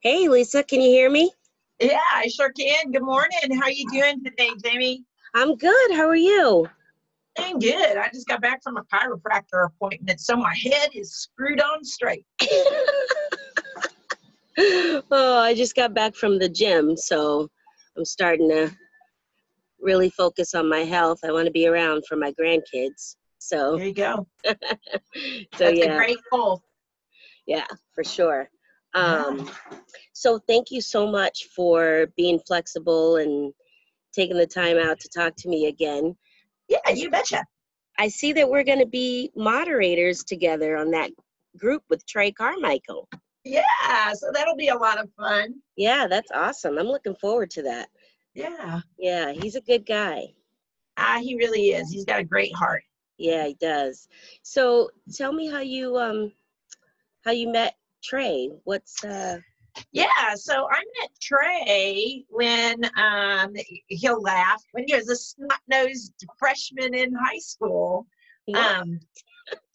Hey, Lisa, can you hear me? Yeah, I sure can. Good morning. How are you doing today, Jamie? I'm good. How are you? I'm good. I just got back from a chiropractor appointment, so my head is screwed on straight. oh, I just got back from the gym, so I'm starting to really focus on my health. I want to be around for my grandkids. So There you go. so That's yeah. a great goal. Yeah, for sure. Um, so thank you so much for being flexible and taking the time out to talk to me again. Yeah, you betcha. I see that we're going to be moderators together on that group with Trey Carmichael. Yeah, so that'll be a lot of fun. Yeah, that's awesome. I'm looking forward to that. Yeah. Yeah, he's a good guy. Ah, he really is. He's got a great heart. Yeah, he does. So tell me how you um how you met Trey. What's uh Yeah, so I met Trey when um he'll laugh when he was a snot-nosed freshman in high school. what? Um,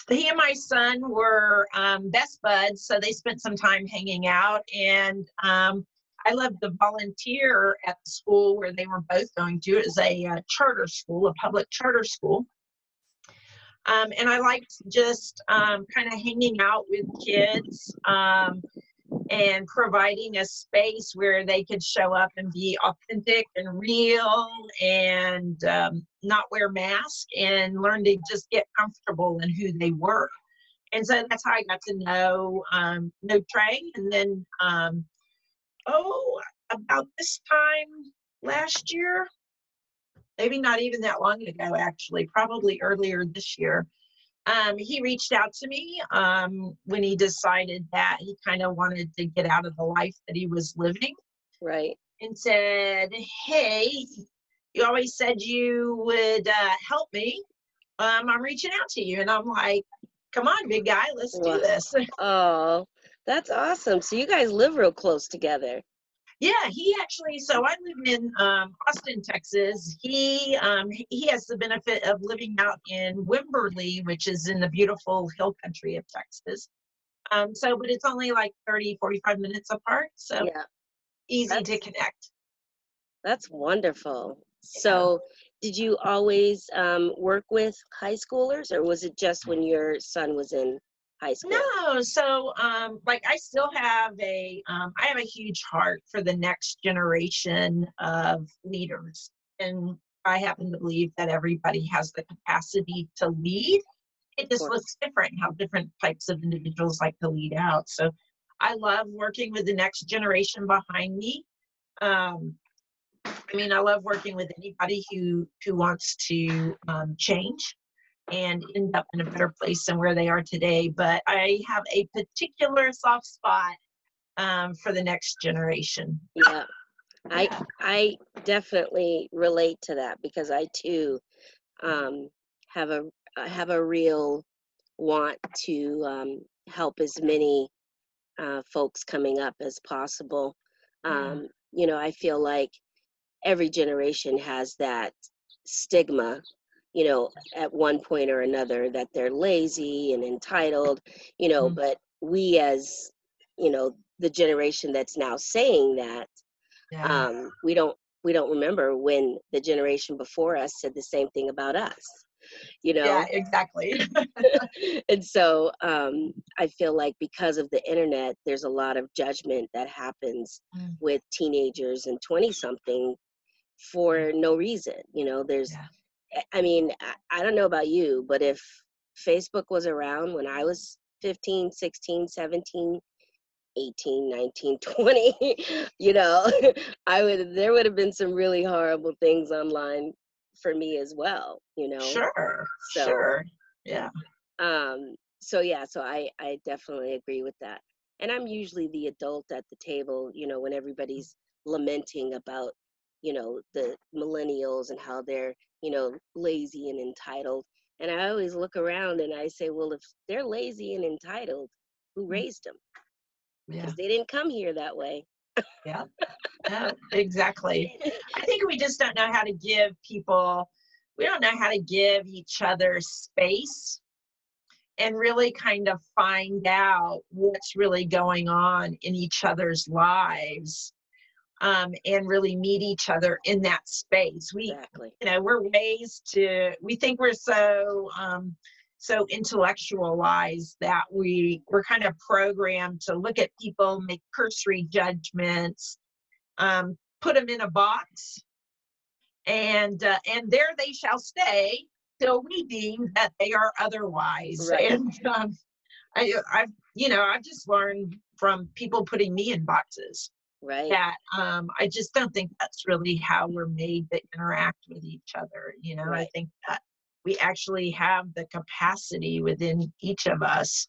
he and my son were um, best buds, so they spent some time hanging out. And um, I loved the volunteer at the school where they were both going to. It was a uh, charter school, a public charter school. Um, and I liked just um, kind of hanging out with kids um, and providing a space where they could show up and be authentic and real and um, not wear masks and learn to just get comfortable in who they were. And so that's how I got to know um, know Trey. And then, um, oh, about this time last year, maybe not even that long ago, actually, probably earlier this year, um, he reached out to me um, when he decided that he kind of wanted to get out of the life that he was living right. and said, Hey, you always said you would uh, help me. Um, I'm reaching out to you. And I'm like, Come on, big guy, let's do this. Oh, that's awesome. So you guys live real close together. Yeah, he actually. So I live in um, Austin, Texas. He um, he- has the benefit of living out in Wimberley, which is in the beautiful hill country of Texas. Um, so, but it's only like 30, 45 minutes apart. So Yeah. easy to connect. That's wonderful. So, did you always um, work with high schoolers, or was it just when your son was in high school? No, so um, like I still have a um, I have a huge heart for the next generation of leaders, and I happen to believe that everybody has the capacity to lead. It just looks different how different types of individuals like to lead out. So I love working with the next generation behind me. Um, I mean, I love working with anybody who who wants to um, change and end up in a better place than where they are today. But I have a particular soft spot um, for the next generation. Yeah. I. I definitely relate to that because I too um, have a have a real want to um, help as many uh, folks coming up as possible. Um, you know, I feel like every generation has that stigma, you know, at one point or another that they're lazy and entitled, you know, Mm. but we as, you know, the generation that's now saying that, Yeah. um, we don't we don't remember when the generation before us said the same thing about us, you know yeah, exactly. and so um, I feel like because of the internet, there's a lot of judgment that happens Mm. with teenagers and 20 something for no reason. You know, there's, Yeah. I- mean, I, I don't know about you, but if Facebook was around when I was 15, 16, 17, 18, 19, 20, you know, I would, there would have been some really horrible things online for me as well, you know? Sure. So- Sure. Yeah. um so yeah so i i definitely agree with that and i'm usually the adult at the table you know when everybody's lamenting about you know the millennials and how they're you know lazy and entitled and i always look around and i say well if they're lazy and entitled who mm. raised them Yeah. because they didn't come here that way Yeah. Exactly. I think we just don't know how to give people, we don't know how to give each other space and really kind of find out what's really going on in each other's lives um, and really meet each other in that space. We, Exactly. you know, we're ways to, we think we're so, um, so intellectualized that we, we're kind of programmed to look at people, make cursory judgments, um, put them in a box, and, uh, and there they shall stay till we deem that they are otherwise. Right. And, um, I, I've, you know, I've just learned from people putting me in boxes Right. that um, I just don't think that's really how we're made to interact with each other. You know, I think that we actually have the capacity within each of us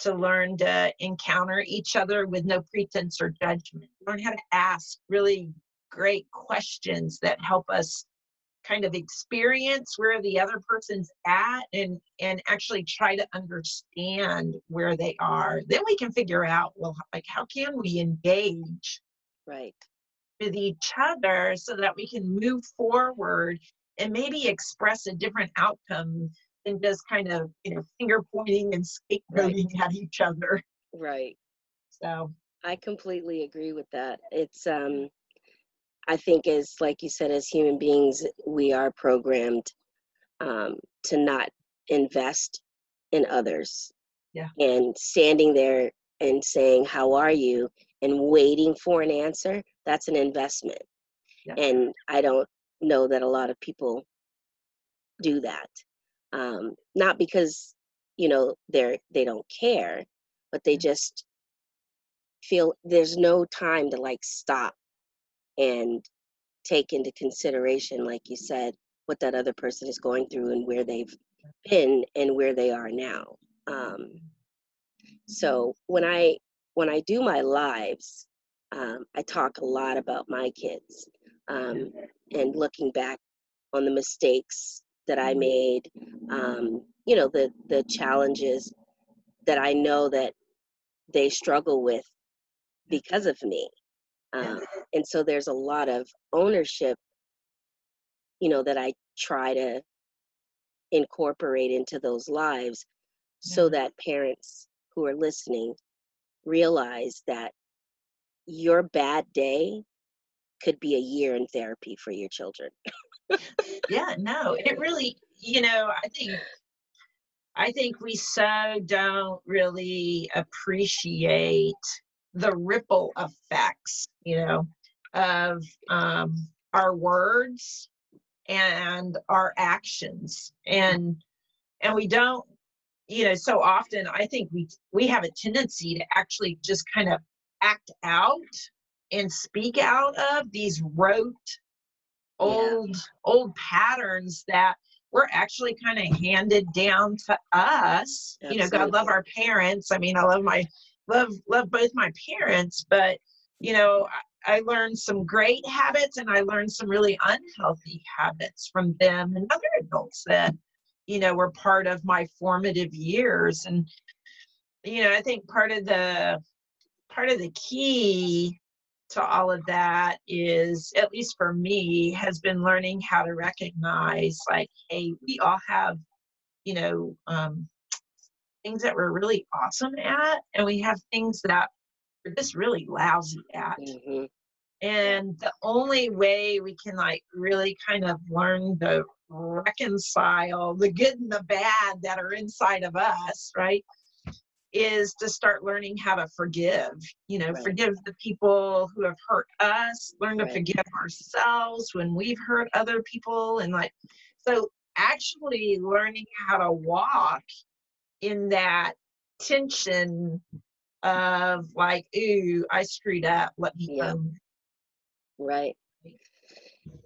to learn to encounter each other with no pretense or judgment. Learn how to ask really great questions that help us kind of experience where the other person's at and and actually try to understand where they are then we can figure out well like how can we engage Right. with each other so that we can move forward and maybe express a different outcome than just kind of you know finger pointing and scapegoating at each other Right. so I completely agree with that. It's um I think as like you said as human beings we are programmed um to not invest in others. Yeah. And standing there and saying how are you and waiting for an answer, that's an investment. Yeah. And I don't know that a lot of people do that. Um not because you know they're they don't care, but they just feel there's no time to like stop and take into consideration like you said what that other person is going through and where they've been and where they are now um, so when i when i do my lives um, i talk a lot about my kids um, and looking back on the mistakes that i made um, you know the the challenges that i know that they struggle with because of me um, and so there's a lot of ownership you know that i try to incorporate into those lives so that parents who are listening realize that your bad day could be a year in therapy for your children. Yeah no it really you know i think i think we so don't really appreciate the ripple effects you know of um, our words and our actions. And and we don't you know so often i think we we have a tendency to actually just kind of act out and speak out of these rote old old patterns that were actually kind of handed down to us. You know god love our parents. I mean i love my love love both my parents but you know I, I learned some great habits and i learned some really unhealthy habits from them and other adults that you know were part of my formative years. And you know i think part of the part of the key to all of that is at least for me has been learning how to recognize like hey we all have you know um, things that we're really awesome at and we have things that we're just really lousy at hmm and the only way we can like really kind of learn to reconcile the good and the bad that are inside of us right is to start learning how to forgive you know Right. forgive the people who have hurt us learn to Right. forgive ourselves when we've hurt other people and like so actually learning how to walk in that tension of like ooh i screwed up let me Yeah. right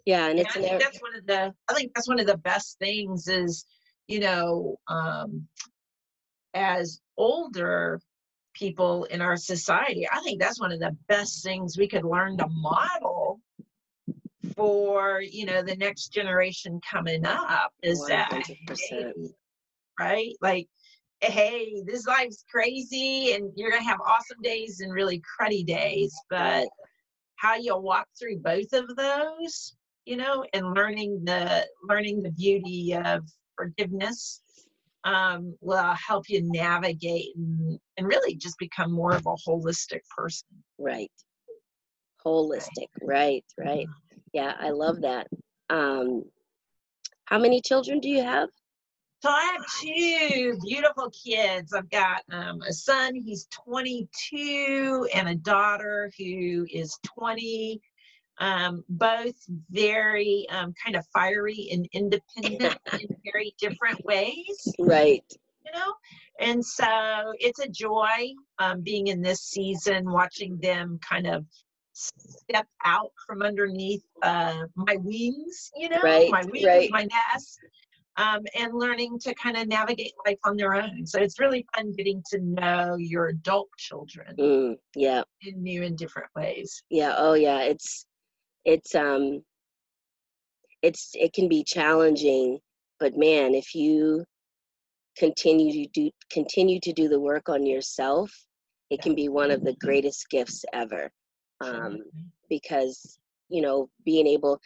yeah and and it's I think that's one of the I think that's one of the best things is, you know, um, as older people in our society, I think that's one of the best things we could learn to model for, you know, the next generation coming up is that 100%. hey, right? Like, hey, this life's crazy and you're gonna have awesome days and really cruddy days, but how you walk through both of those you know and learning the learning the beauty of forgiveness um, will help you navigate and, and really just become more of a holistic person. Right. Holistic. Right. Right. Yeah, I love that. Um, how many children do you have? So I have two beautiful kids. I've got um, a son, he's 22, and a daughter who is 20. Um, both very um, kind of fiery and independent in very different ways. Right. You know, and so it's a joy um, being in this season, watching them kind of step out from underneath uh, my wings, you know, Right, my wings, right. my nest, um, and learning to kind of navigate life on their own. So it's really fun getting to know your adult children Mm, yeah. in new and different ways. Yeah. Oh, yeah. It's it's um it's it can be challenging, but man, if you continue to do continue to do the work on yourself, it can be one of the greatest gifts ever. Um, because you know being able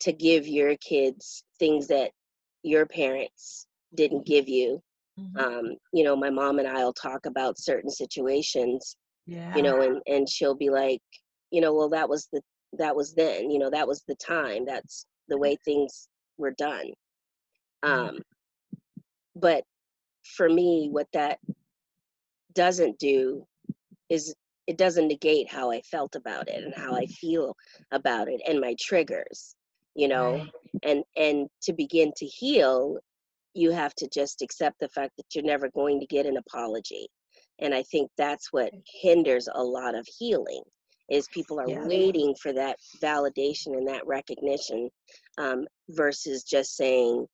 to give your kids things that your parents didn't give you Mhm. um, you know my mom and i'll talk about certain situations yeah. you know and and she'll be like you know well that was the that was then you know that was the time that's the way things were done um but for me what that doesn't do is it doesn't negate how i felt about it and how i feel about it and my triggers you know Right. and and to begin to heal you have to just accept the fact that you're never going to get an apology and i think that's what hinders a lot of healing is people are Yeah. waiting for that validation and that recognition um, versus just saying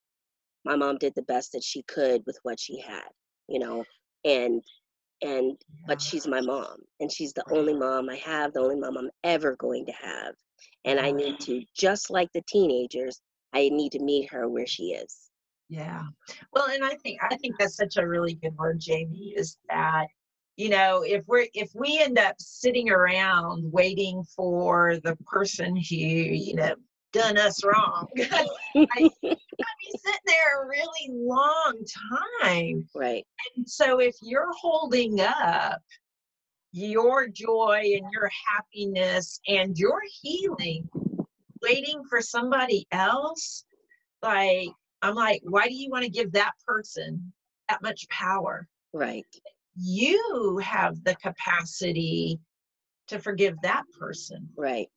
my mom did the best that she could with what she had you know and and but she's my mom and she's the only mom i have the only mom i'm ever going to have and i need to just like the teenagers i need to meet her where she is Yeah. Well, and I think I think that's such a really good word, Jamie, is that you know if we're if we end up sitting around waiting for the person who you know done us wrong, I, I'd be sitting there a really long time. right And so if you're holding up your joy and your happiness and your healing, waiting for somebody else, like I'm like, why do you want to give that person that much power? right You have the capacity to forgive that person. right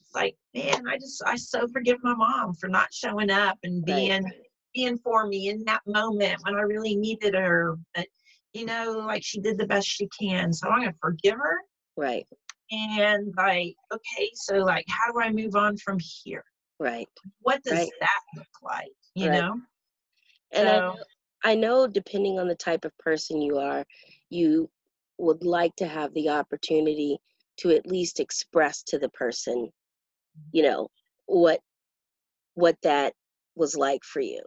It's like, man, I just I so forgive my mom for not showing up and Right. being being for me in that moment when I really needed her. But you know, like she did the best she can. So I'm gonna forgive her right and like, okay, so like how do I move on from here? right What does Right. that look like? You Right. know? and I, So- know, I know depending on the type of person you are you would like to have the opportunity to at least express to the person you know what what that was like for you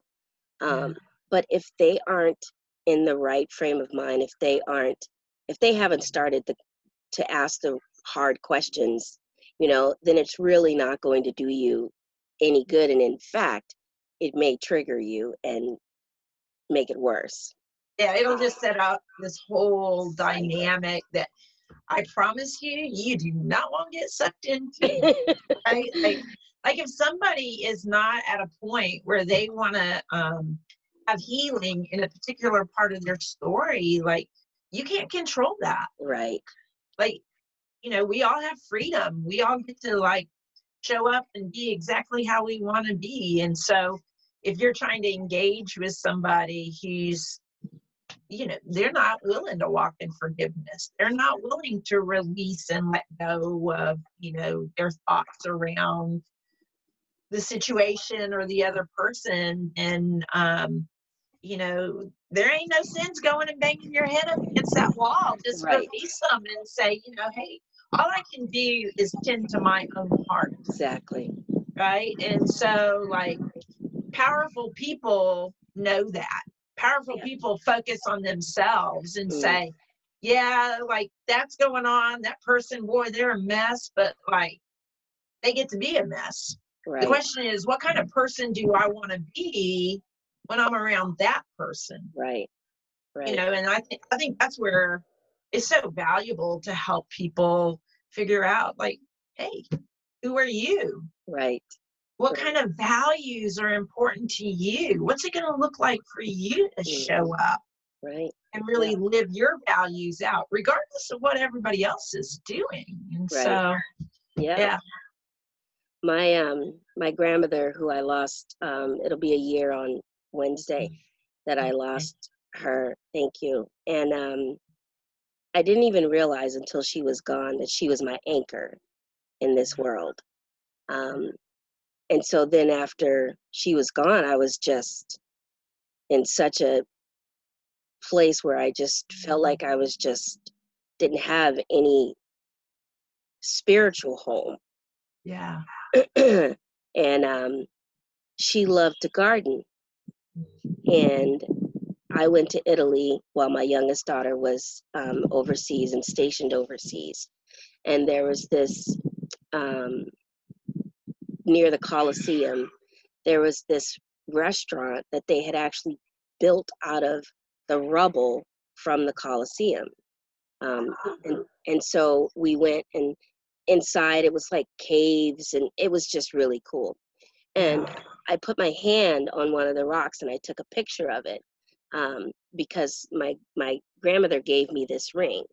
um, but if they aren't in the right frame of mind if they aren't if they haven't started the, to ask the hard questions you know then it's really not going to do you any good and in fact it may trigger you and make it worse yeah, it'll just set up this whole dynamic that I promise you, you do not want to get sucked into. right? Like, like if somebody is not at a point where they want to um, have healing in a particular part of their story, like you can't control that. right Like, you know, we all have freedom. We all get to like show up and be exactly how we want to be. And so if you're trying to engage with somebody who's you know they're not willing to walk in forgiveness they're not willing to release and let go of you know their thoughts around the situation or the other person and um you know there ain't no sense going and banging your head up against that wall just Right. release them and say you know hey all i can do is tend to my own heart exactly right? And so, like, powerful people know that. Powerful Yeah. people focus on themselves and Mm. say, yeah, like, that's going on. That person, boy, they're a mess, but like, they get to be a mess. The question is, what kind of person do I want to be when I'm around that person. Right. Right. You know, and I think I think that's where it's so valuable to help people figure out like, hey, who are you? Right. What Right. kind of values are important to you? What's it going to look like for you to show up Right. and really live your values out, regardless of what everybody else is doing? And Right. so, Yeah. yeah, My um my grandmother who I lost um it'll be a year on Wednesday that I lost her. Thank you. And um I didn't even realize until she was gone that she was my anchor in this world. Um and so then after she was gone, I was just in such a place where I just felt like I was just didn't have any spiritual home. yeah, and um, she loved to garden. And I went to Italy while my youngest daughter was um, overseas and stationed overseas. And there was this, um, near the Colosseum, there was this restaurant that they had actually built out of the rubble from the Colosseum. Um, and, and so we went and inside it was like caves and it was just really cool. And I put my hand on one of the rocks and I took a picture of it um, because my my grandmother gave me this ring.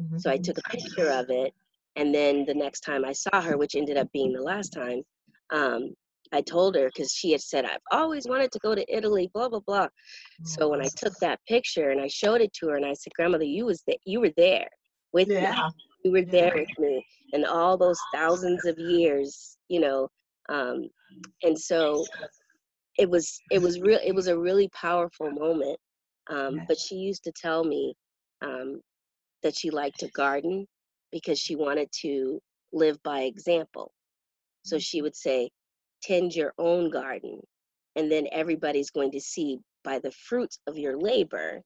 Mhm. So I took a picture of it, and then the next time I saw her, which ended up being the last time, um, I told her because she had said I've always wanted to go to Italy, blah blah blah. So when I took that picture and I showed it to her, and I said, "Grandmother, you was there. You were there with me. You were there with me, and all those thousands of years, you know." Um, and so it was it was real it was a really powerful moment um, but she used to tell me um, that she liked to garden because she wanted to live by example. So she would say tend your own garden and then everybody's going to see by the fruits of your labor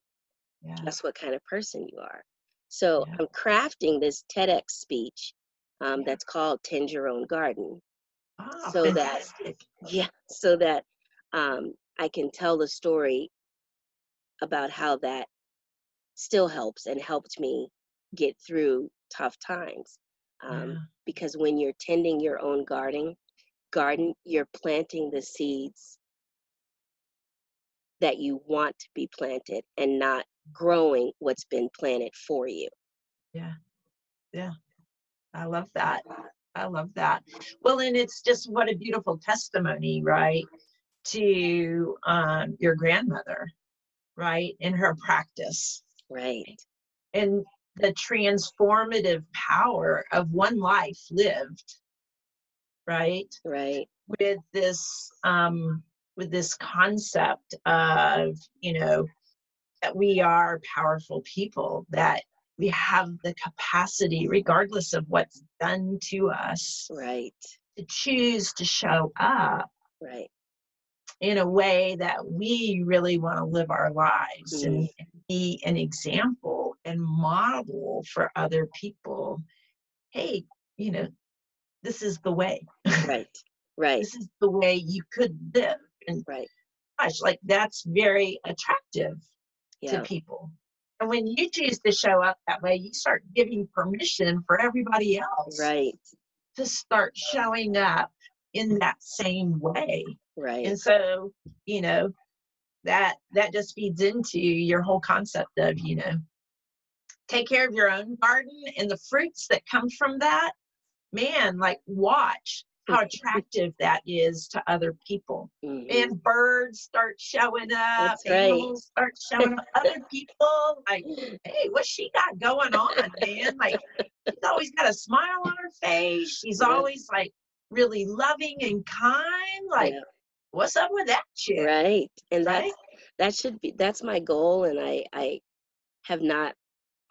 yeah, that's what kind of person you are. So Yeah. i'm crafting this tedx speech um, Yeah. that's called tend your own garden Ah, so that- yeah so that um, i can tell the story about how that still helps and helped me get through tough times um, Yeah. because when you're tending your own garden garden you're planting the seeds that you want to be planted and not growing what's been planted for you Yeah. Yeah. I love that. I love that. Well, and it's just what a beautiful testimony, right, to um, your grandmother, right, in her practice. Right. And the transformative power of one life lived, right, right. with this um, with this concept of you know that we are powerful people that we have the capacity regardless of what's done to us right to choose to show up right in a way that we really want to live our lives and mm-hmm. be an example and model for other people. Hey, you know, this is the way. right right this is the way you could live. And Right. gosh, like that's very attractive yeah to people. And when you choose to show up that way, you start giving permission for everybody else right. to start showing up in that same way. right. And so you know that that just feeds into your whole concept of you know take care of your own garden and the fruits that come from that. Man like watch how attractive that is to other people. Mhm, and birds start showing up That's right. start showing up other people like hey what's she got going on man? Like she's always got a smile on her face. She's Yeah. always like really loving and kind. Like Yeah. what's up with that chick? Right. And that's right? that should be that's my goal and i i have not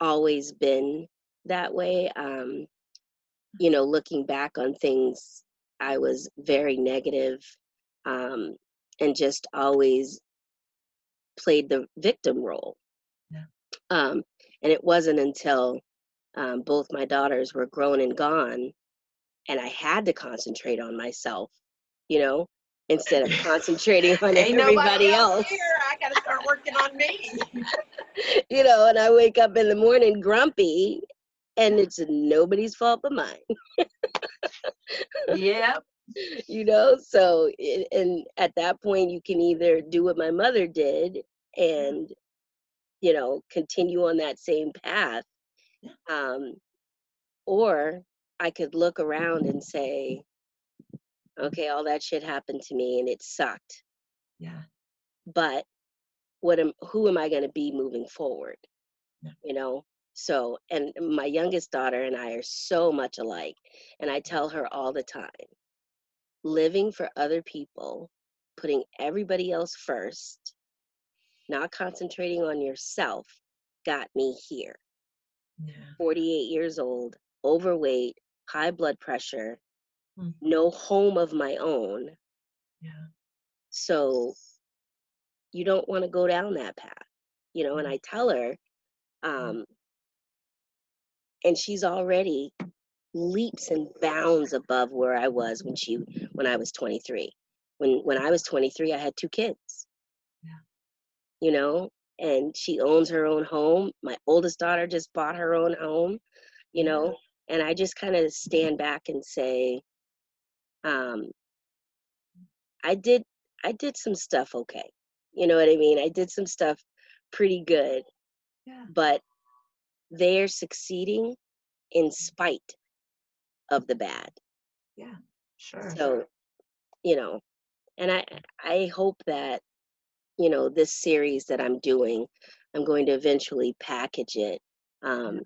always been that way um you know looking back on things i was very negative um and just always played the victim role Yeah. um and it wasn't until um, both my daughters were grown and gone and i had to concentrate on myself you know instead of concentrating on everybody else else. here. I got to start working on me. You know, and I wake up in the morning grumpy and it's nobody's fault but mine. yep. you know so it, and at that point you can either do what my mother did and you know continue on that same path um or i could look around and say okay all that shit happened to me and it sucked Yeah. but what am who am i going to be moving forward Yeah. you know so and my youngest daughter and i are so much alike and i tell her all the time living for other people putting everybody else first not concentrating on yourself got me here Yeah. 48 years old overweight high blood pressure Mm. no home of my own Yeah. so you don't want to go down that path you know and i tell her um and she's already leaps and bounds above where i was when she when i was 23 when when i was 23 i had two kids. Yeah. you know and she owns her own home. My oldest daughter just bought her own home you know and i just kind of stand back and say um i did i did some stuff okay. You know what i mean? I did some stuff pretty good Yeah. but they're succeeding in spite of the bad Yeah. Sure. so you know and i i hope that you know this series that i'm doing i'm going to eventually package it um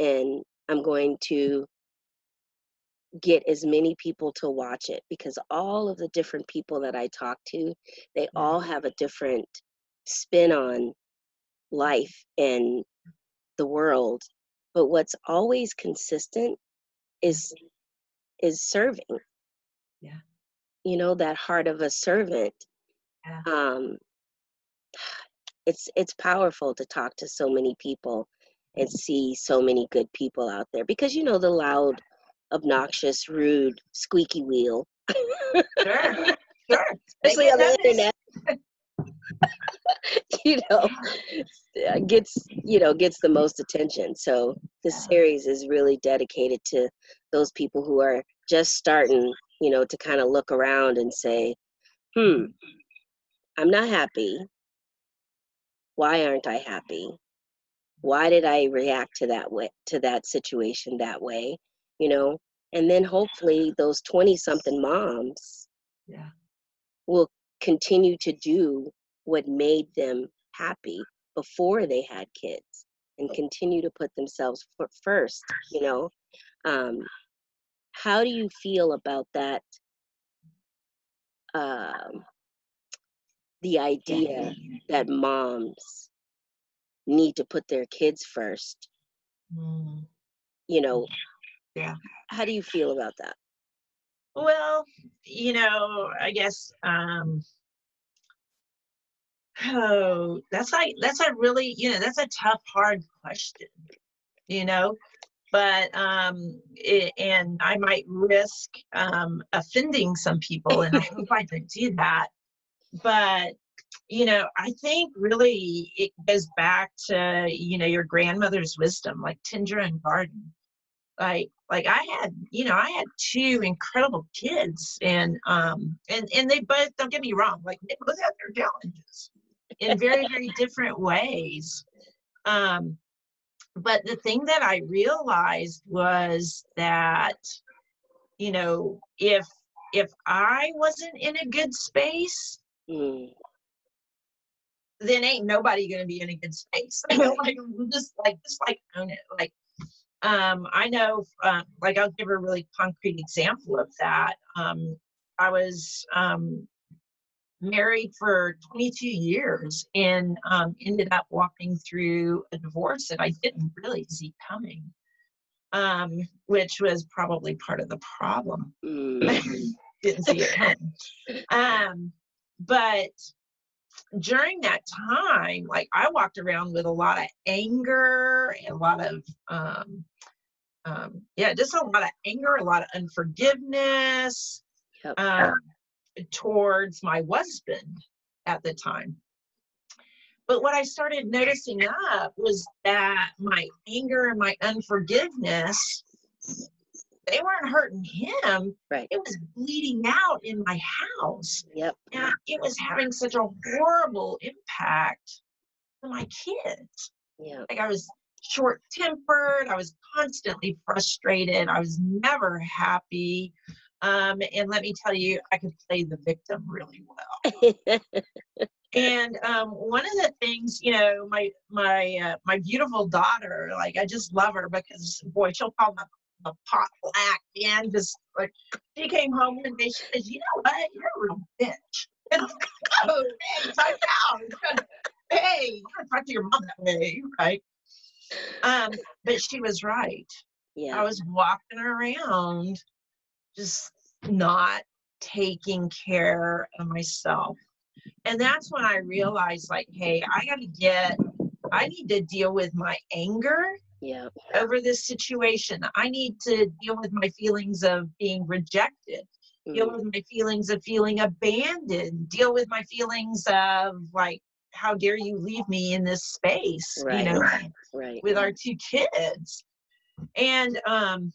and i'm going to get as many people to watch it because all of the different people that i talk to they all have a different spin on life and the world but what's always consistent is is serving Yeah. you know that heart of a servant Yeah. um it's it's powerful to talk to so many people and see so many good people out there because you know the loud obnoxious rude squeaky wheel Sure. Sure. Especially on the internet you know uh, gets you know gets the most attention. So this series is really dedicated to those people who are just starting you know to kind of look around and say hmm i'm not happy. Why aren't i happy? Why did i react to that way to that situation that way? You know? And then hopefully those 20 something moms Yeah. will continue to do what made them happy before they had kids and continue to put themselves first you know? Um, how do you feel about that? Um, the idea that moms need to put their kids first Mm. you know Yeah. how do you feel about that? Well, you know, I guess um oh, that's like that's a really, you know, that's a tough hard question. You know, but um it, and I might risk um offending some people and I hope I don't do that. But you know, I think really it goes back to, you know, your grandmother's wisdom, like Tindra and Garden like like i had you know i had two incredible kids and um and and they both don't get me wrong like they both have their challenges in very very different ways um but the thing that i realized was that you know if if i wasn't in a good space mm, then ain't nobody gonna be in a good space. like just like just like own it. Like um I know uh, like I'll give a really concrete example of that. Um I was um married for 22 years and um ended up walking through a divorce that I didn't really see coming. Um, which was probably part of the problem. mm, didn't see it coming. Um, but during that time, like I walked around with a lot of anger, and a lot of um, um, yeah, just a lot of anger, a lot of unforgiveness. Yep. Um, towards my husband at the time. But what I started noticing up was that my anger and my unforgiveness, they weren't hurting him. Right. It was bleeding out in my house. Yep. And it was having such a horrible impact on my kids. Yeah. Like I was short tempered, I was constantly frustrated, I was never happy. Um, and let me tell you, I could play the victim really well. and um, one of the things, you know, my my uh, my beautiful daughter, like I just love her because boy, she'll call the, the pot black, and Just like she came home one day, she says, "You know what? You're a real bitch." And I'm like, "Oh, man, out." hey, you don't talk to your mom that way, right? Um, but she was right. yeah. I was walking around just not taking care of myself. And that's when I realized, like, hey, I got to get, I need to deal with my anger yeah. over this situation. I need to deal with my feelings of being rejected, deal Mm, with my feelings of feeling abandoned, deal with my feelings of, like, how dare you leave me in this space, Right. you know? Right. with our two kids and um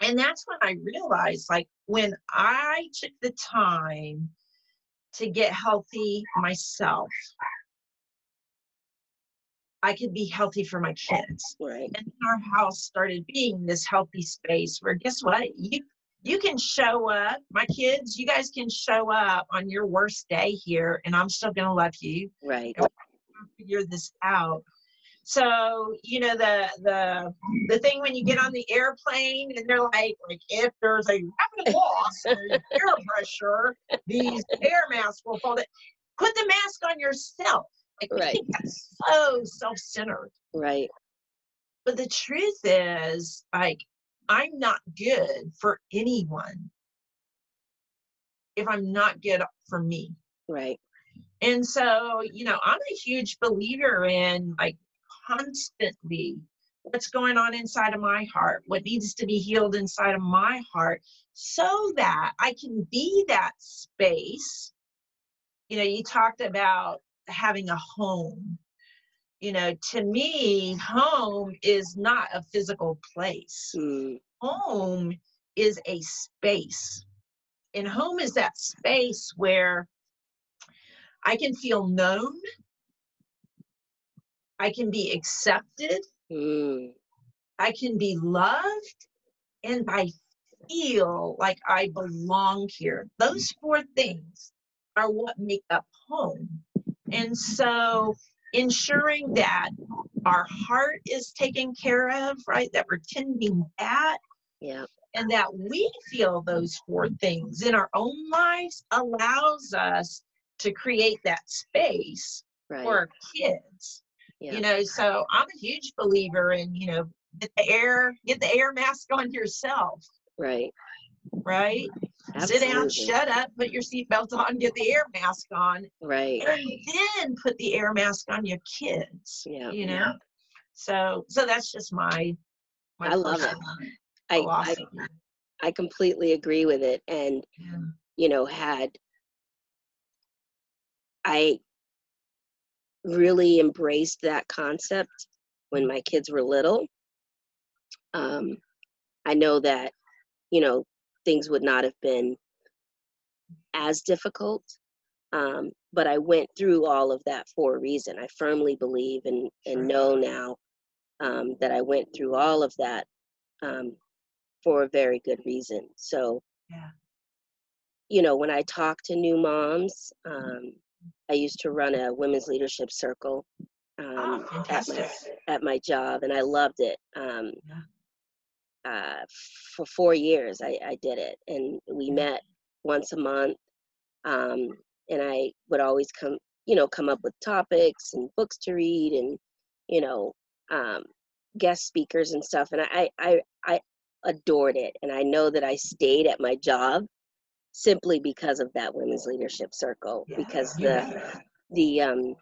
and that's when i realized like when i took the time to get healthy myself i could be healthy for my kids Right. and our house started being this healthy space where guess what you you can show up my kids you guys can show up on your worst day here and i'm still to love you Right. figure this out. So, you know, the the the thing when you get on the airplane and they're like, like if there's a rapid loss of air pressure, these air masks will fall. down. Put the mask on yourself. Like Right. that's so self-centered. Right. But the truth is, like, I'm not good for anyone if I'm not good for me. Right. And so, you know, I'm a huge believer in like constantly what's going on inside of my heart, what needs to be healed inside of my heart, so that I can be that space. You know, you talked about having a home. You know, to me, home is not a physical place Mm, home is a space. And home is that space where I can feel known, I can be accepted, mm, I can be loved, and I feel like I belong here. Those four things are what make up home. And so ensuring that our heart is taken care of, right? That we're tending that yeah. and that we feel those four things in our own lives allows us to create that space Right. for our kids yeah. you know so i'm a huge believer in you know get the air get the air mask on yourself right. right Absolutely. sit down shut up put your seatbelt on get the air mask on Right. and then put the air mask on your kids Yeah. you know so so that's just my my I love it. I, I. I completely agree with it. And Yeah. you know, had I really embraced that concept when my kids were little, um, I know that, you know, things would not have been as difficult. Um, but I went through all of that for a reason. I firmly believe and, and know now um, that I went through all of that um, for a very good reason. So, Yeah. you know, when I talk to new moms, um, I used to run a women's leadership circle um, Oh, at, my, at my job, and I loved it. Um, Yeah. uh, for four years, I, I did it, and we Yeah. met once a month. Um, and I would always come, you know, come up with topics and books to read, and you know, um, guest speakers and stuff. And I, I, I adored it, and I know that I stayed at my job simply because of that women's leadership circle, because the the um,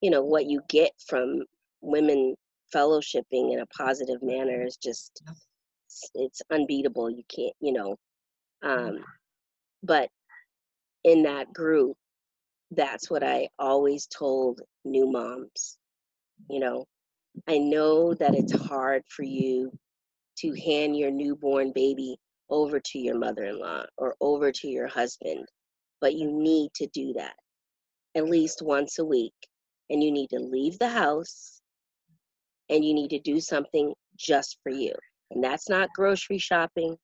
you know what you get from women fellowshipping in a positive manner is just it's, it's unbeatable. You can't you know um but in that group, that's what I always told new moms. You know, I know that it's hard for you to hand your newborn baby over to your mother in law or over to your husband, but you need to do that at least once a week. And you need to leave the house and you need to do something just for you. And that's not grocery shopping,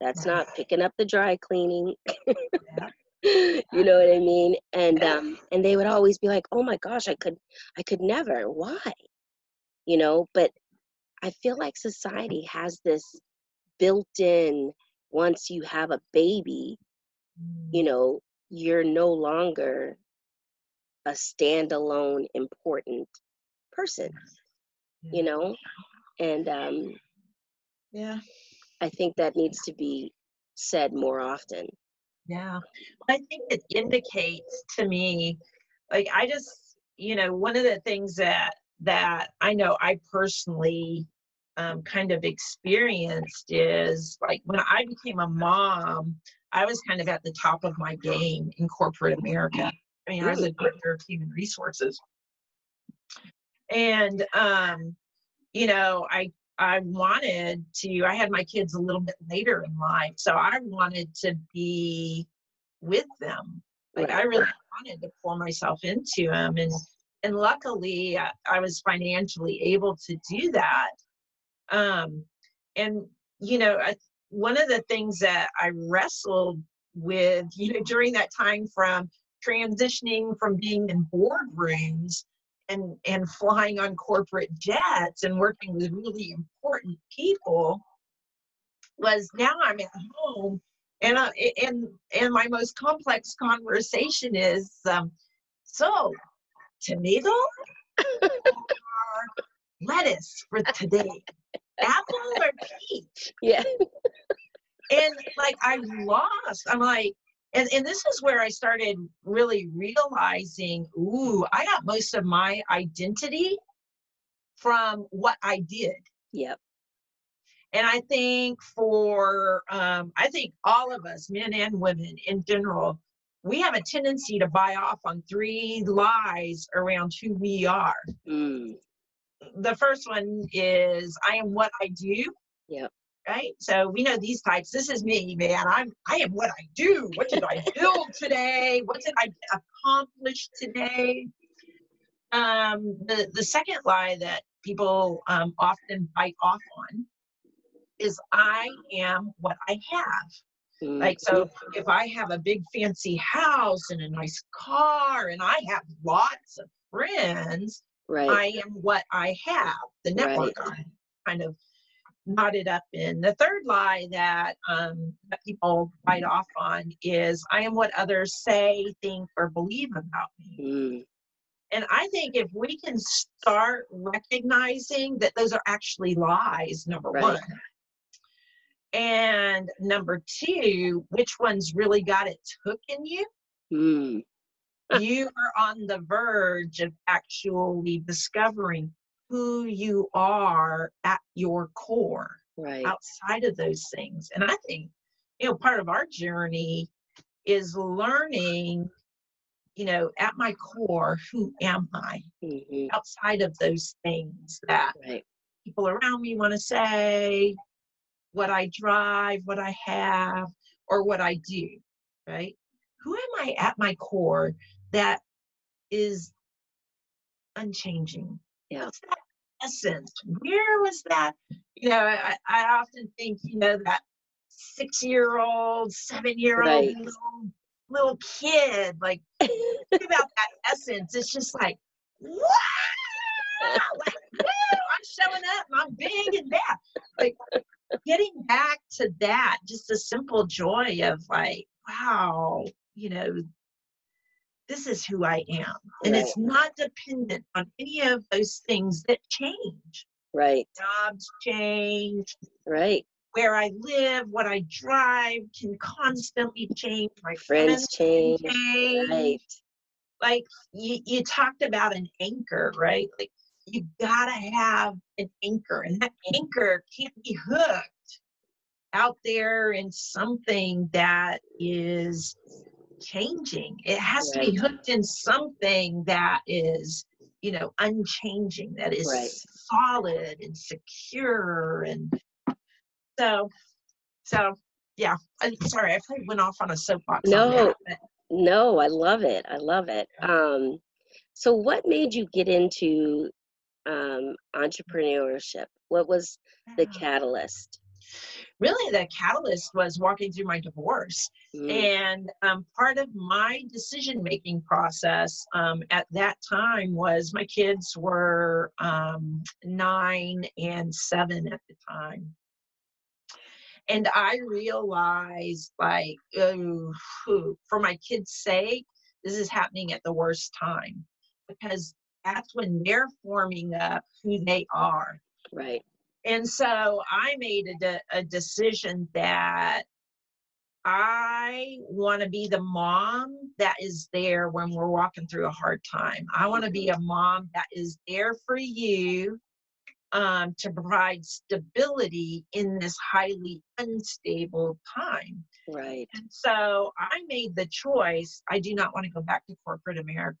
that's not picking up the dry cleaning. you know what I mean? And um and they would always be like, "Oh my gosh, I could I could never. Why?" You know, but I feel like society has this built in once you have a baby, you mm. know, you're no longer a standalone important person, you know? And um yeah. I think that needs to be said more often. Yeah. I think it indicates to me like I just, you know, one of the things that that I know I personally um, kind of experienced is like when I became a mom, I was kind of at the top of my game in corporate America. I mean, I was a director of human resources. And um, you know, I I wanted to, I had my kids a little bit later in life, so I wanted to be with them. Like I really wanted to pour myself into them. And and luckily I, I was financially able to do that. Um, and you know, I, one of the things that I wrestled with, you know, during that time from transitioning from being in boardrooms and and flying on corporate jets and working with really important people was now I'm at home and uh, and and my most complex conversation is um, so tomato or lettuce for today apple or peach yeah and like I lost I'm like and, and this is where I started really realizing, ooh, I got most of my identity from what I did. Yep. And I think for, um, I think all of us, men and women in general, we have a tendency to buy off on three lies around who we are. Mm. The first one is I am what I do. Yep right? So we know these types. This is me, man. I'm I am what I do. What did I build today? What did I accomplish today? Um, the the second lie that people um, often bite off on is I am what I have. Mm-hmm. Like so, if I have a big fancy house and a nice car and I have lots of friends, right. I am what I have. The network right. kind of knotted up in. The third lie that um, that people bite off on is I am what others say, think, or believe about me. Mm. And I think if we can start recognizing that those are actually lies, number right. one. And number two, which one's really got its hook in you? Mm. You are on the verge of actually discovering who you are at your core right. outside of those things. And I think, you know, part of our journey is learning, you know, at my core, who am I mm-hmm. outside of those things that right. people around me want to say, what I drive, what I have, or what I do, right? Who am I at my core that is unchanging? Yeah. What's that essence? Where was that? You know, I, I often think, you know, that six year old, seven year old right. little, little kid, like, think about that essence. It's just like, wow, like, I'm showing up and I'm big and bad. Like, getting back to that, just a simple joy of like, wow, you know, this is who I am. And right. it's not dependent on any of those things that change. Right. Jobs change. Right. Where I live, what I drive can constantly change. My friends, friends change. change. Right. Like you, you talked about an anchor, right? Like you gotta have an anchor, and that anchor can't be hooked out there in something that is changing. It has right. to be hooked in something that is, you know, unchanging, that is right. solid and secure. And so, so yeah. I'm sorry, I probably went off on a soapbox. No, that, no, I love it. I love it. Um, so, what made you get into um, entrepreneurship? What was the catalyst? Really the catalyst was walking through my divorce mm. and um, part of my decision making process um, at that time was my kids were um, nine and seven at the time. And i realized like oh, for my kids sake this is happening at the worst time because that's when they're forming up who they are. Right and so I made a, de- a decision that I want to be the mom that is there when we're walking through a hard time. I want to be a mom that is there for you um, to provide stability in this highly unstable time. Right. And so I made the choice. I do not want to go back to corporate America.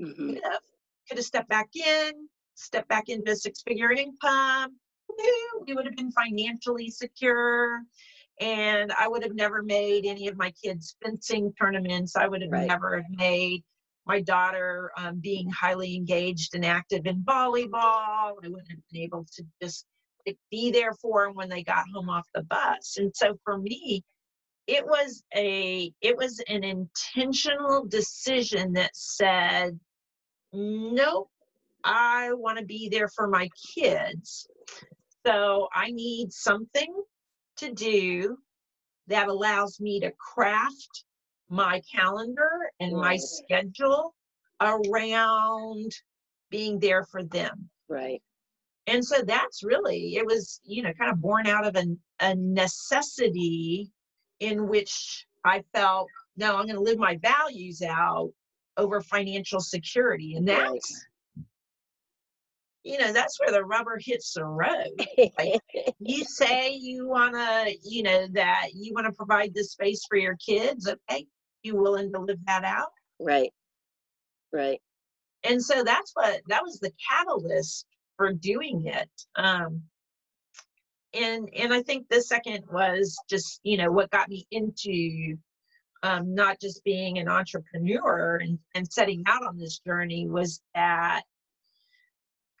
Mm-hmm. Could, have, could have stepped back in, stepped back into a six figure income, we would have been financially secure and I would have never made any of my kids' fencing tournaments. I would have right. never have made my daughter um, being highly engaged and active in volleyball. I wouldn't have been able to just be there for them when they got home off the bus. And so for me, it was a it was an intentional decision that said, nope, I want to be there for my kids. So I need something to do that allows me to craft my calendar and my schedule around being there for them. Right. And so that's really, it was, you know, kind of born out of a, a necessity in which I felt, no, I'm going to live my values out over financial security. And that's, right you know that's where the rubber hits the road. Like you say you want to you know that you want to provide this space for your kids okay you willing to live that out? Right. Right. And so that's what that was the catalyst for doing it um and and i think the second was just you know what got me into um, not just being an entrepreneur and, and setting out on this journey was that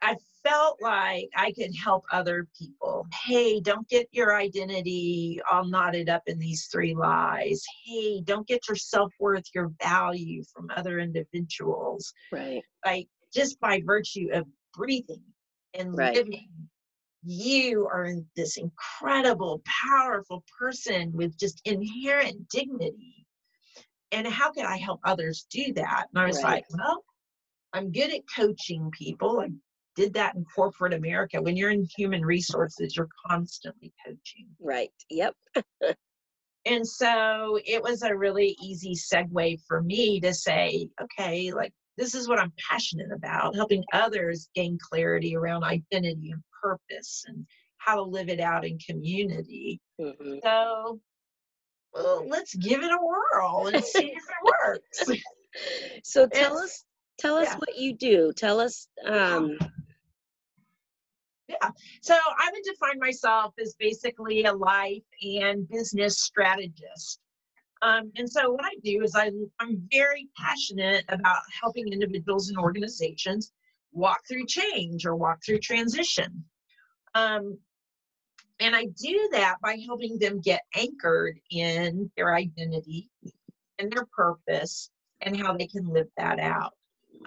I felt like I could help other people. Hey, don't get your identity all knotted up in these three lies. Hey, don't get your self worth, your value from other individuals. Right. Like just by virtue of breathing and right. living, you are this incredible, powerful person with just inherent dignity. And how can I help others do that? And I was right. like, well, I'm good at coaching people. I'm did that in corporate America. When you're in human resources, you're constantly coaching. Right. Yep. and so it was a really easy segue for me to say, okay, like this is what I'm passionate about, helping others gain clarity around identity and purpose and how to live it out in community. Mm-hmm. So well, let's give it a whirl and see if it works. So tell it's, us tell us yeah. what you do. Tell us um yeah. So I would define myself as basically a life and business strategist. Um, and so what I do is I, I'm very passionate about helping individuals and organizations walk through change or walk through transition. Um, and I do that by helping them get anchored in their identity and their purpose and how they can live that out.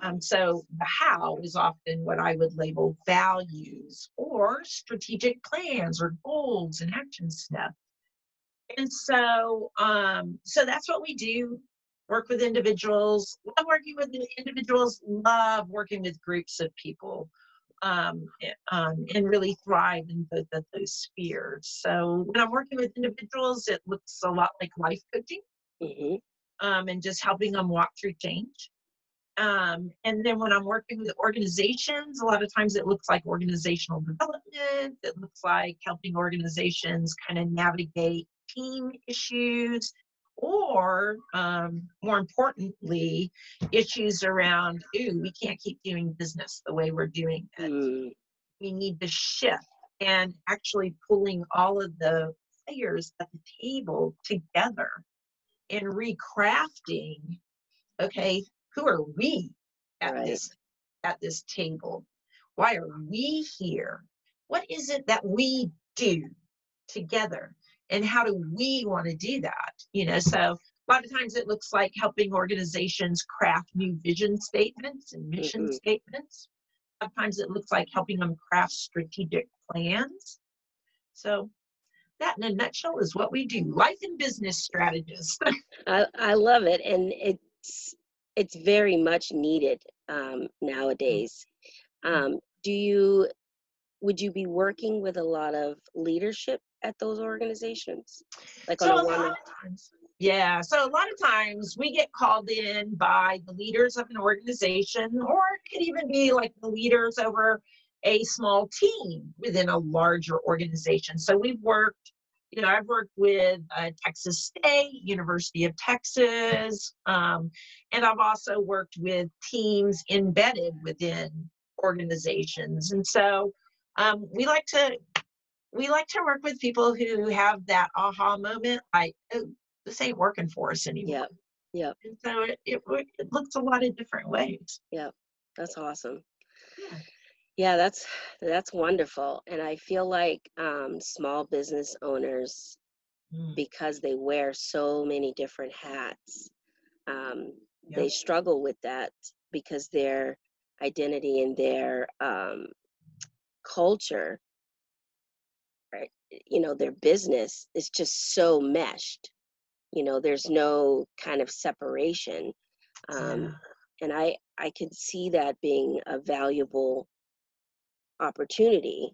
Um, so the how is often what I would label values or strategic plans or goals and action steps. And so, um, so that's what we do. Work with individuals. Love working with individuals. Love working with groups of people, um, eh, um, and really thrive in both of those spheres. So when I'm working with individuals, it looks a lot like life coaching, mm-hmm. um, and just helping them walk through change. Um, and then when I'm working with organizations, a lot of times it looks like organizational development. It looks like helping organizations kind of navigate team issues or um, more importantly, issues around, ooh, we can't keep doing business the way we're doing it. Mm, We need to shift and actually pulling all of the players at the table together and recrafting, okay, who are we at Right. this at this table? Why are we here? What is it that we do together? And how do we want to do that? You know, so a lot of times it looks like helping organizations craft new vision statements and mission Mhm. statements. Sometimes it looks like helping them craft strategic plans. So that in a nutshell is what we do. Life and business strategists. I, I love it. And it's, it's very much needed um, nowadays. Um, do you, would you be working with a lot of leadership at those organizations? Like on So a a one, lot of times, yeah. So a lot of times we get called in by the leaders of an organization, or it could even be like the leaders over a small team within a larger organization. So we've worked, you know, I've worked with uh, Texas State, University of Texas, um, and I've also worked with teams embedded within organizations. And so um, we like to we like to work with people who have that aha moment, like, oh, this ain't working for us anymore. Yeah. yep. And so it, it, it looks a lot of different ways. Yeah. That's awesome. Yeah. That's that's wonderful. And I feel like um, small business owners, Mm, because they wear so many different hats, um, Yep. they struggle with that because their identity and their um, culture, right? You know, their business is just so meshed. You know, there's no kind of separation. Um, Yeah. and I I could see that being a valuable opportunity.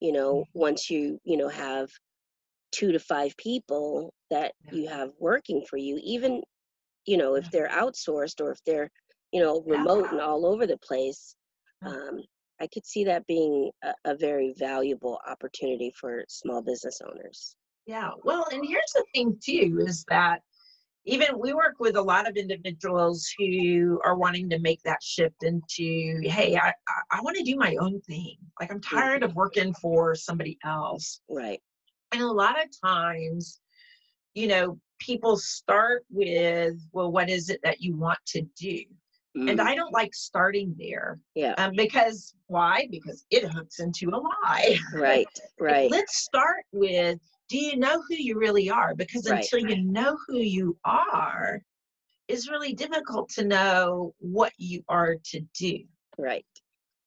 You know, Mhm. once you you know have two to five people that you have working for you, even you know if they're outsourced or if they're you know remote and all over the place. Um, I could see that being a, a very valuable opportunity for small business owners. Yeah. Well, and here's the thing too is that even we work with a lot of individuals who are wanting to make that shift into, hey, I, I, want to do my own thing. Like I'm tired of working for somebody else. Right. And a lot of times, you know, people start with, well, what is it that you want to do? And Mm, I don't like starting there yeah. um, because why? Because it hooks into a lie. Right. Right. Let's start with do you know who you really are? Because Right. until you know who you are, it's really difficult to know what you are to do. Right.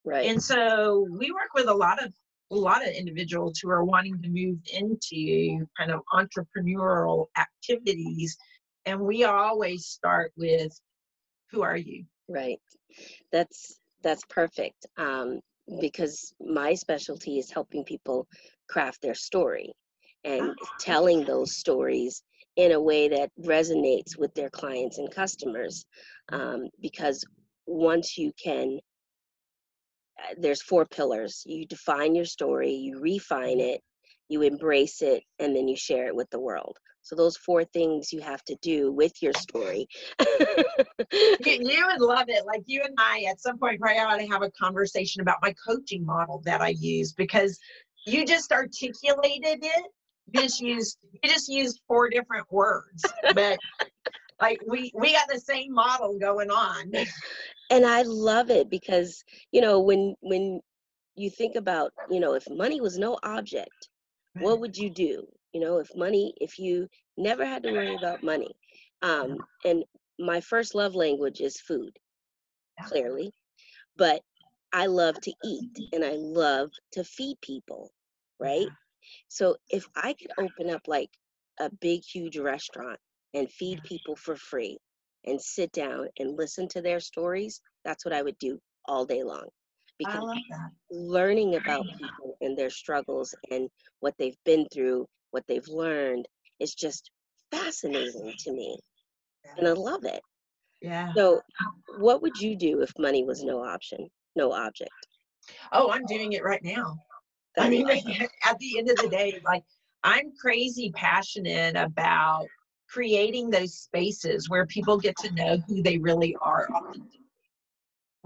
Right. And so we work with a lot of a lot of individuals who are wanting to move into kind of entrepreneurial activities. And we always start with who are you? Right. That's that's perfect. Um, because my specialty is helping people craft their story and Ah, telling those stories in a way that resonates with their clients and customers. Um, because once you can, uh, there's four pillars. You define your story, you refine it, you embrace it, and then you share it with the world. So those four things you have to do with your story. you, you would love it. Like you and I, at some point, probably ought to have a conversation about my coaching model that I use because you just articulated it. You just used you just used four different words, but like we we got the same model going on. and i love it because you know when when you think about you know if money was no object what would you do? You know if money if you never had to worry about money um and my first love language is food clearly but i love to eat and i love to feed people right so if i could open up like a big huge restaurant and feed people for free and sit down and listen to their stories that's what i would do all day long I because love that. learning about people and their struggles and what they've been through what they've learned is just fascinating to me and i love it Yeah. so what would you do if money was no option no object Oh, I'm doing it right now. I mean, at the end of the day, like I'm crazy passionate about creating those spaces where people get to know who they really are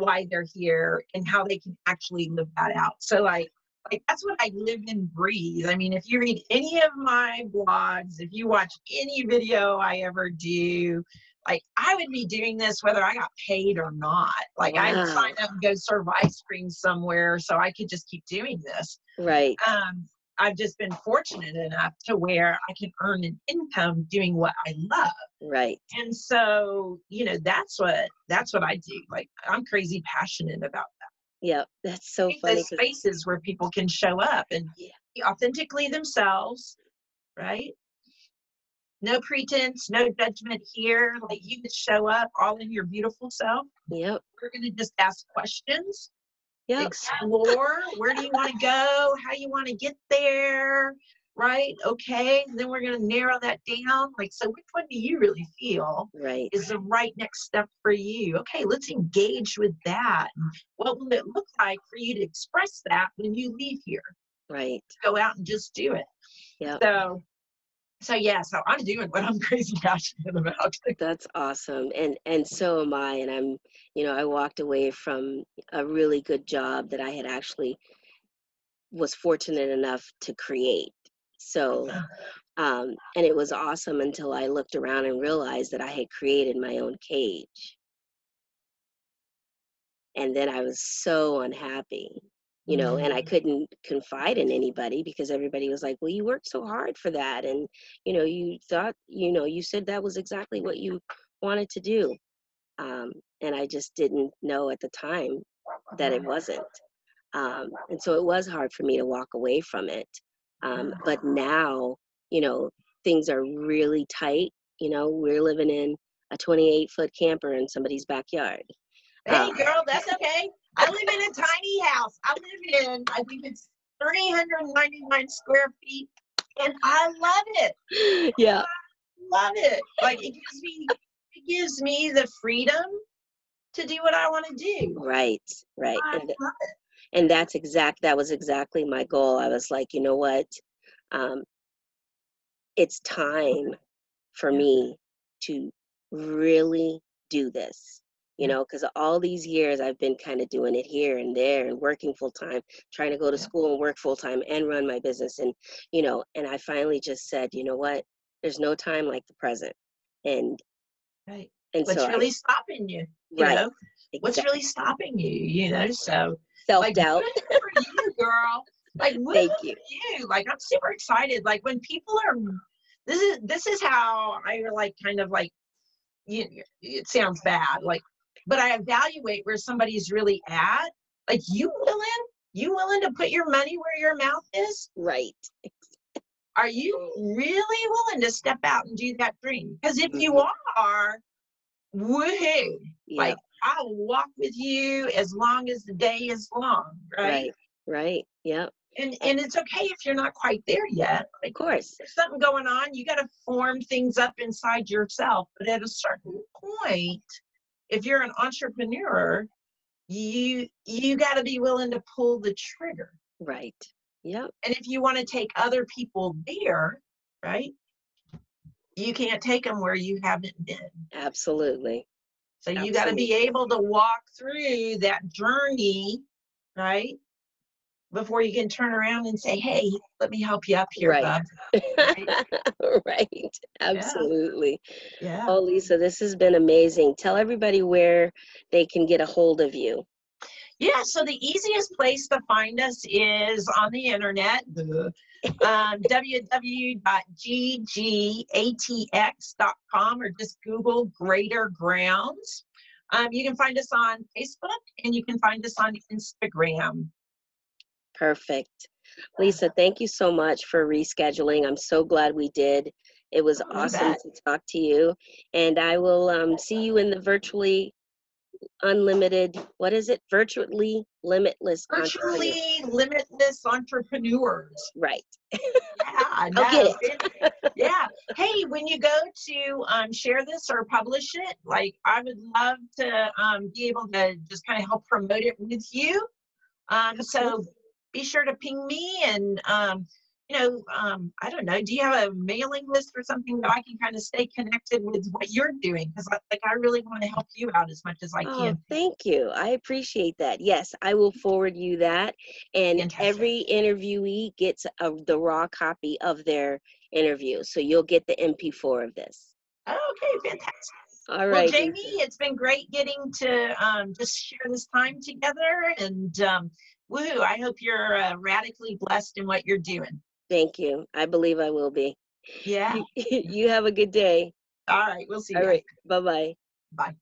why they're here and how they can actually live that out. So like like that's what i live and breathe. I mean if you read any of my blogs if you watch any video i ever do like I would be doing this whether I got paid or not. Like wow. I would sign up and go serve ice cream somewhere so I could just keep doing this. Right. Um, I've just been fortunate enough to where I can earn an income doing what I love. Right. And so, you know, that's what that's what I do. Like I'm crazy passionate about that. Yeah, that's so funny. Those spaces where people can show up and yeah. be authentically themselves, right? No pretense, no judgment here. Like you just show up all in your beautiful self. Yep. We're gonna just ask questions. Yep. Explore where do you want to go, how you want to get there, right? Okay. And then we're gonna narrow that down. Like, so which one do you really feel right is the right next step for you? Okay, let's engage with that. What will it look like for you to express that when you leave here? Right. Go out and just do it. Yeah. So so yeah so i'm doing what i'm crazy passionate about. That's awesome and and so am i and i'm you know i walked away from a really good job that i had actually was fortunate enough to create. So um and it was awesome until i looked around and realized that i had created my own cage. And then i was so unhappy you know and i mm-hmm. couldn't confide in anybody because everybody was like well you worked so hard for that and you know you thought you know you said that was exactly what you wanted to do um, and i just didn't know at the time that it wasn't um, and so it was hard for me to walk away from it um, but now you know things are really tight you know we're living in a 28 foot camper in somebody's backyard hey um, girl that's okay I live in a tiny house. I live in, I think it's 399 square feet, and I love it. Yeah. I love it. Like it gives me, it gives me the freedom to do what I want to do. Right, right. I and, love it. and that's exact. That was exactly my goal. I was like, you know what? Um, it's time for me to really do this you know because all these years i've been kind of doing it here and there and working full time trying to go to yeah. school and work full time and run my business and you know and i finally just said you know what? There's no time like the present. And right. and what's so really I, stopping you, you right. know? Exactly. what's really stopping you you know? So self-doubt. like, for you girl. Like thank you. you. Like i'm super excited. Like when people are this is this is how i like kind of like you, it sounds bad. Like but I evaluate where somebody's really at. Like you willing? You willing to put your money where your mouth is? Right. Are you really willing to step out and do that dream? Because if you mm-hmm. are, woohoo! Yeah. Like I'll walk with you as long as the day is long, right? Right. Right. Yep. And and it's okay if you're not quite there yet. Like, of course. There's something going on. You got to form things up inside yourself. But at a certain point, if you're an entrepreneur, you you got to be willing to pull the trigger. Right. Yep. And if you want to take other people there, right? You can't take them where you haven't been. Absolutely. So you got to be able to walk through that journey, right? Before you can turn around and say, "Hey, let me help you up here, right. Right? right. Absolutely. Yeah. Oh, Lisa, this has been amazing. Tell everybody where they can get a hold of you. Yeah, so the easiest place to find us is on the internet, um, www.ggatx.com or just Google Greater Grounds. Um, you can find us on Facebook and you can find us on Instagram. Perfect. Lisa, thank you so much for rescheduling. I'm so glad we did. It was oh, awesome to talk to you. And I will um, see you in the virtually unlimited, what is it? Virtually limitless. Virtually limitless entrepreneurs. Right. Yeah, no, get it. yeah. Hey, when you go to um, share this or publish it, like I would love to um, be able to just kind of help promote it with you. Um, so be sure to ping me and um, you know, um, I don't know, do you have a mailing list or something that I can kind of stay connected with what you're doing? Because like I really want to help you out as much as I Oh, can. thank you. I appreciate that. Yes, I will forward you that. And Fantastic. every interviewee gets a, the raw copy of their interview. So you'll get the MP4 of this. Okay, fantastic. all right. Well. Jamie, it's been great getting to um, just share this time together. And um, Woo! I hope you're uh, radically blessed in what you're doing. Thank you. I believe I will be. Yeah. you have a good day. All right. We'll see All you. All right. Bye-bye. Bye.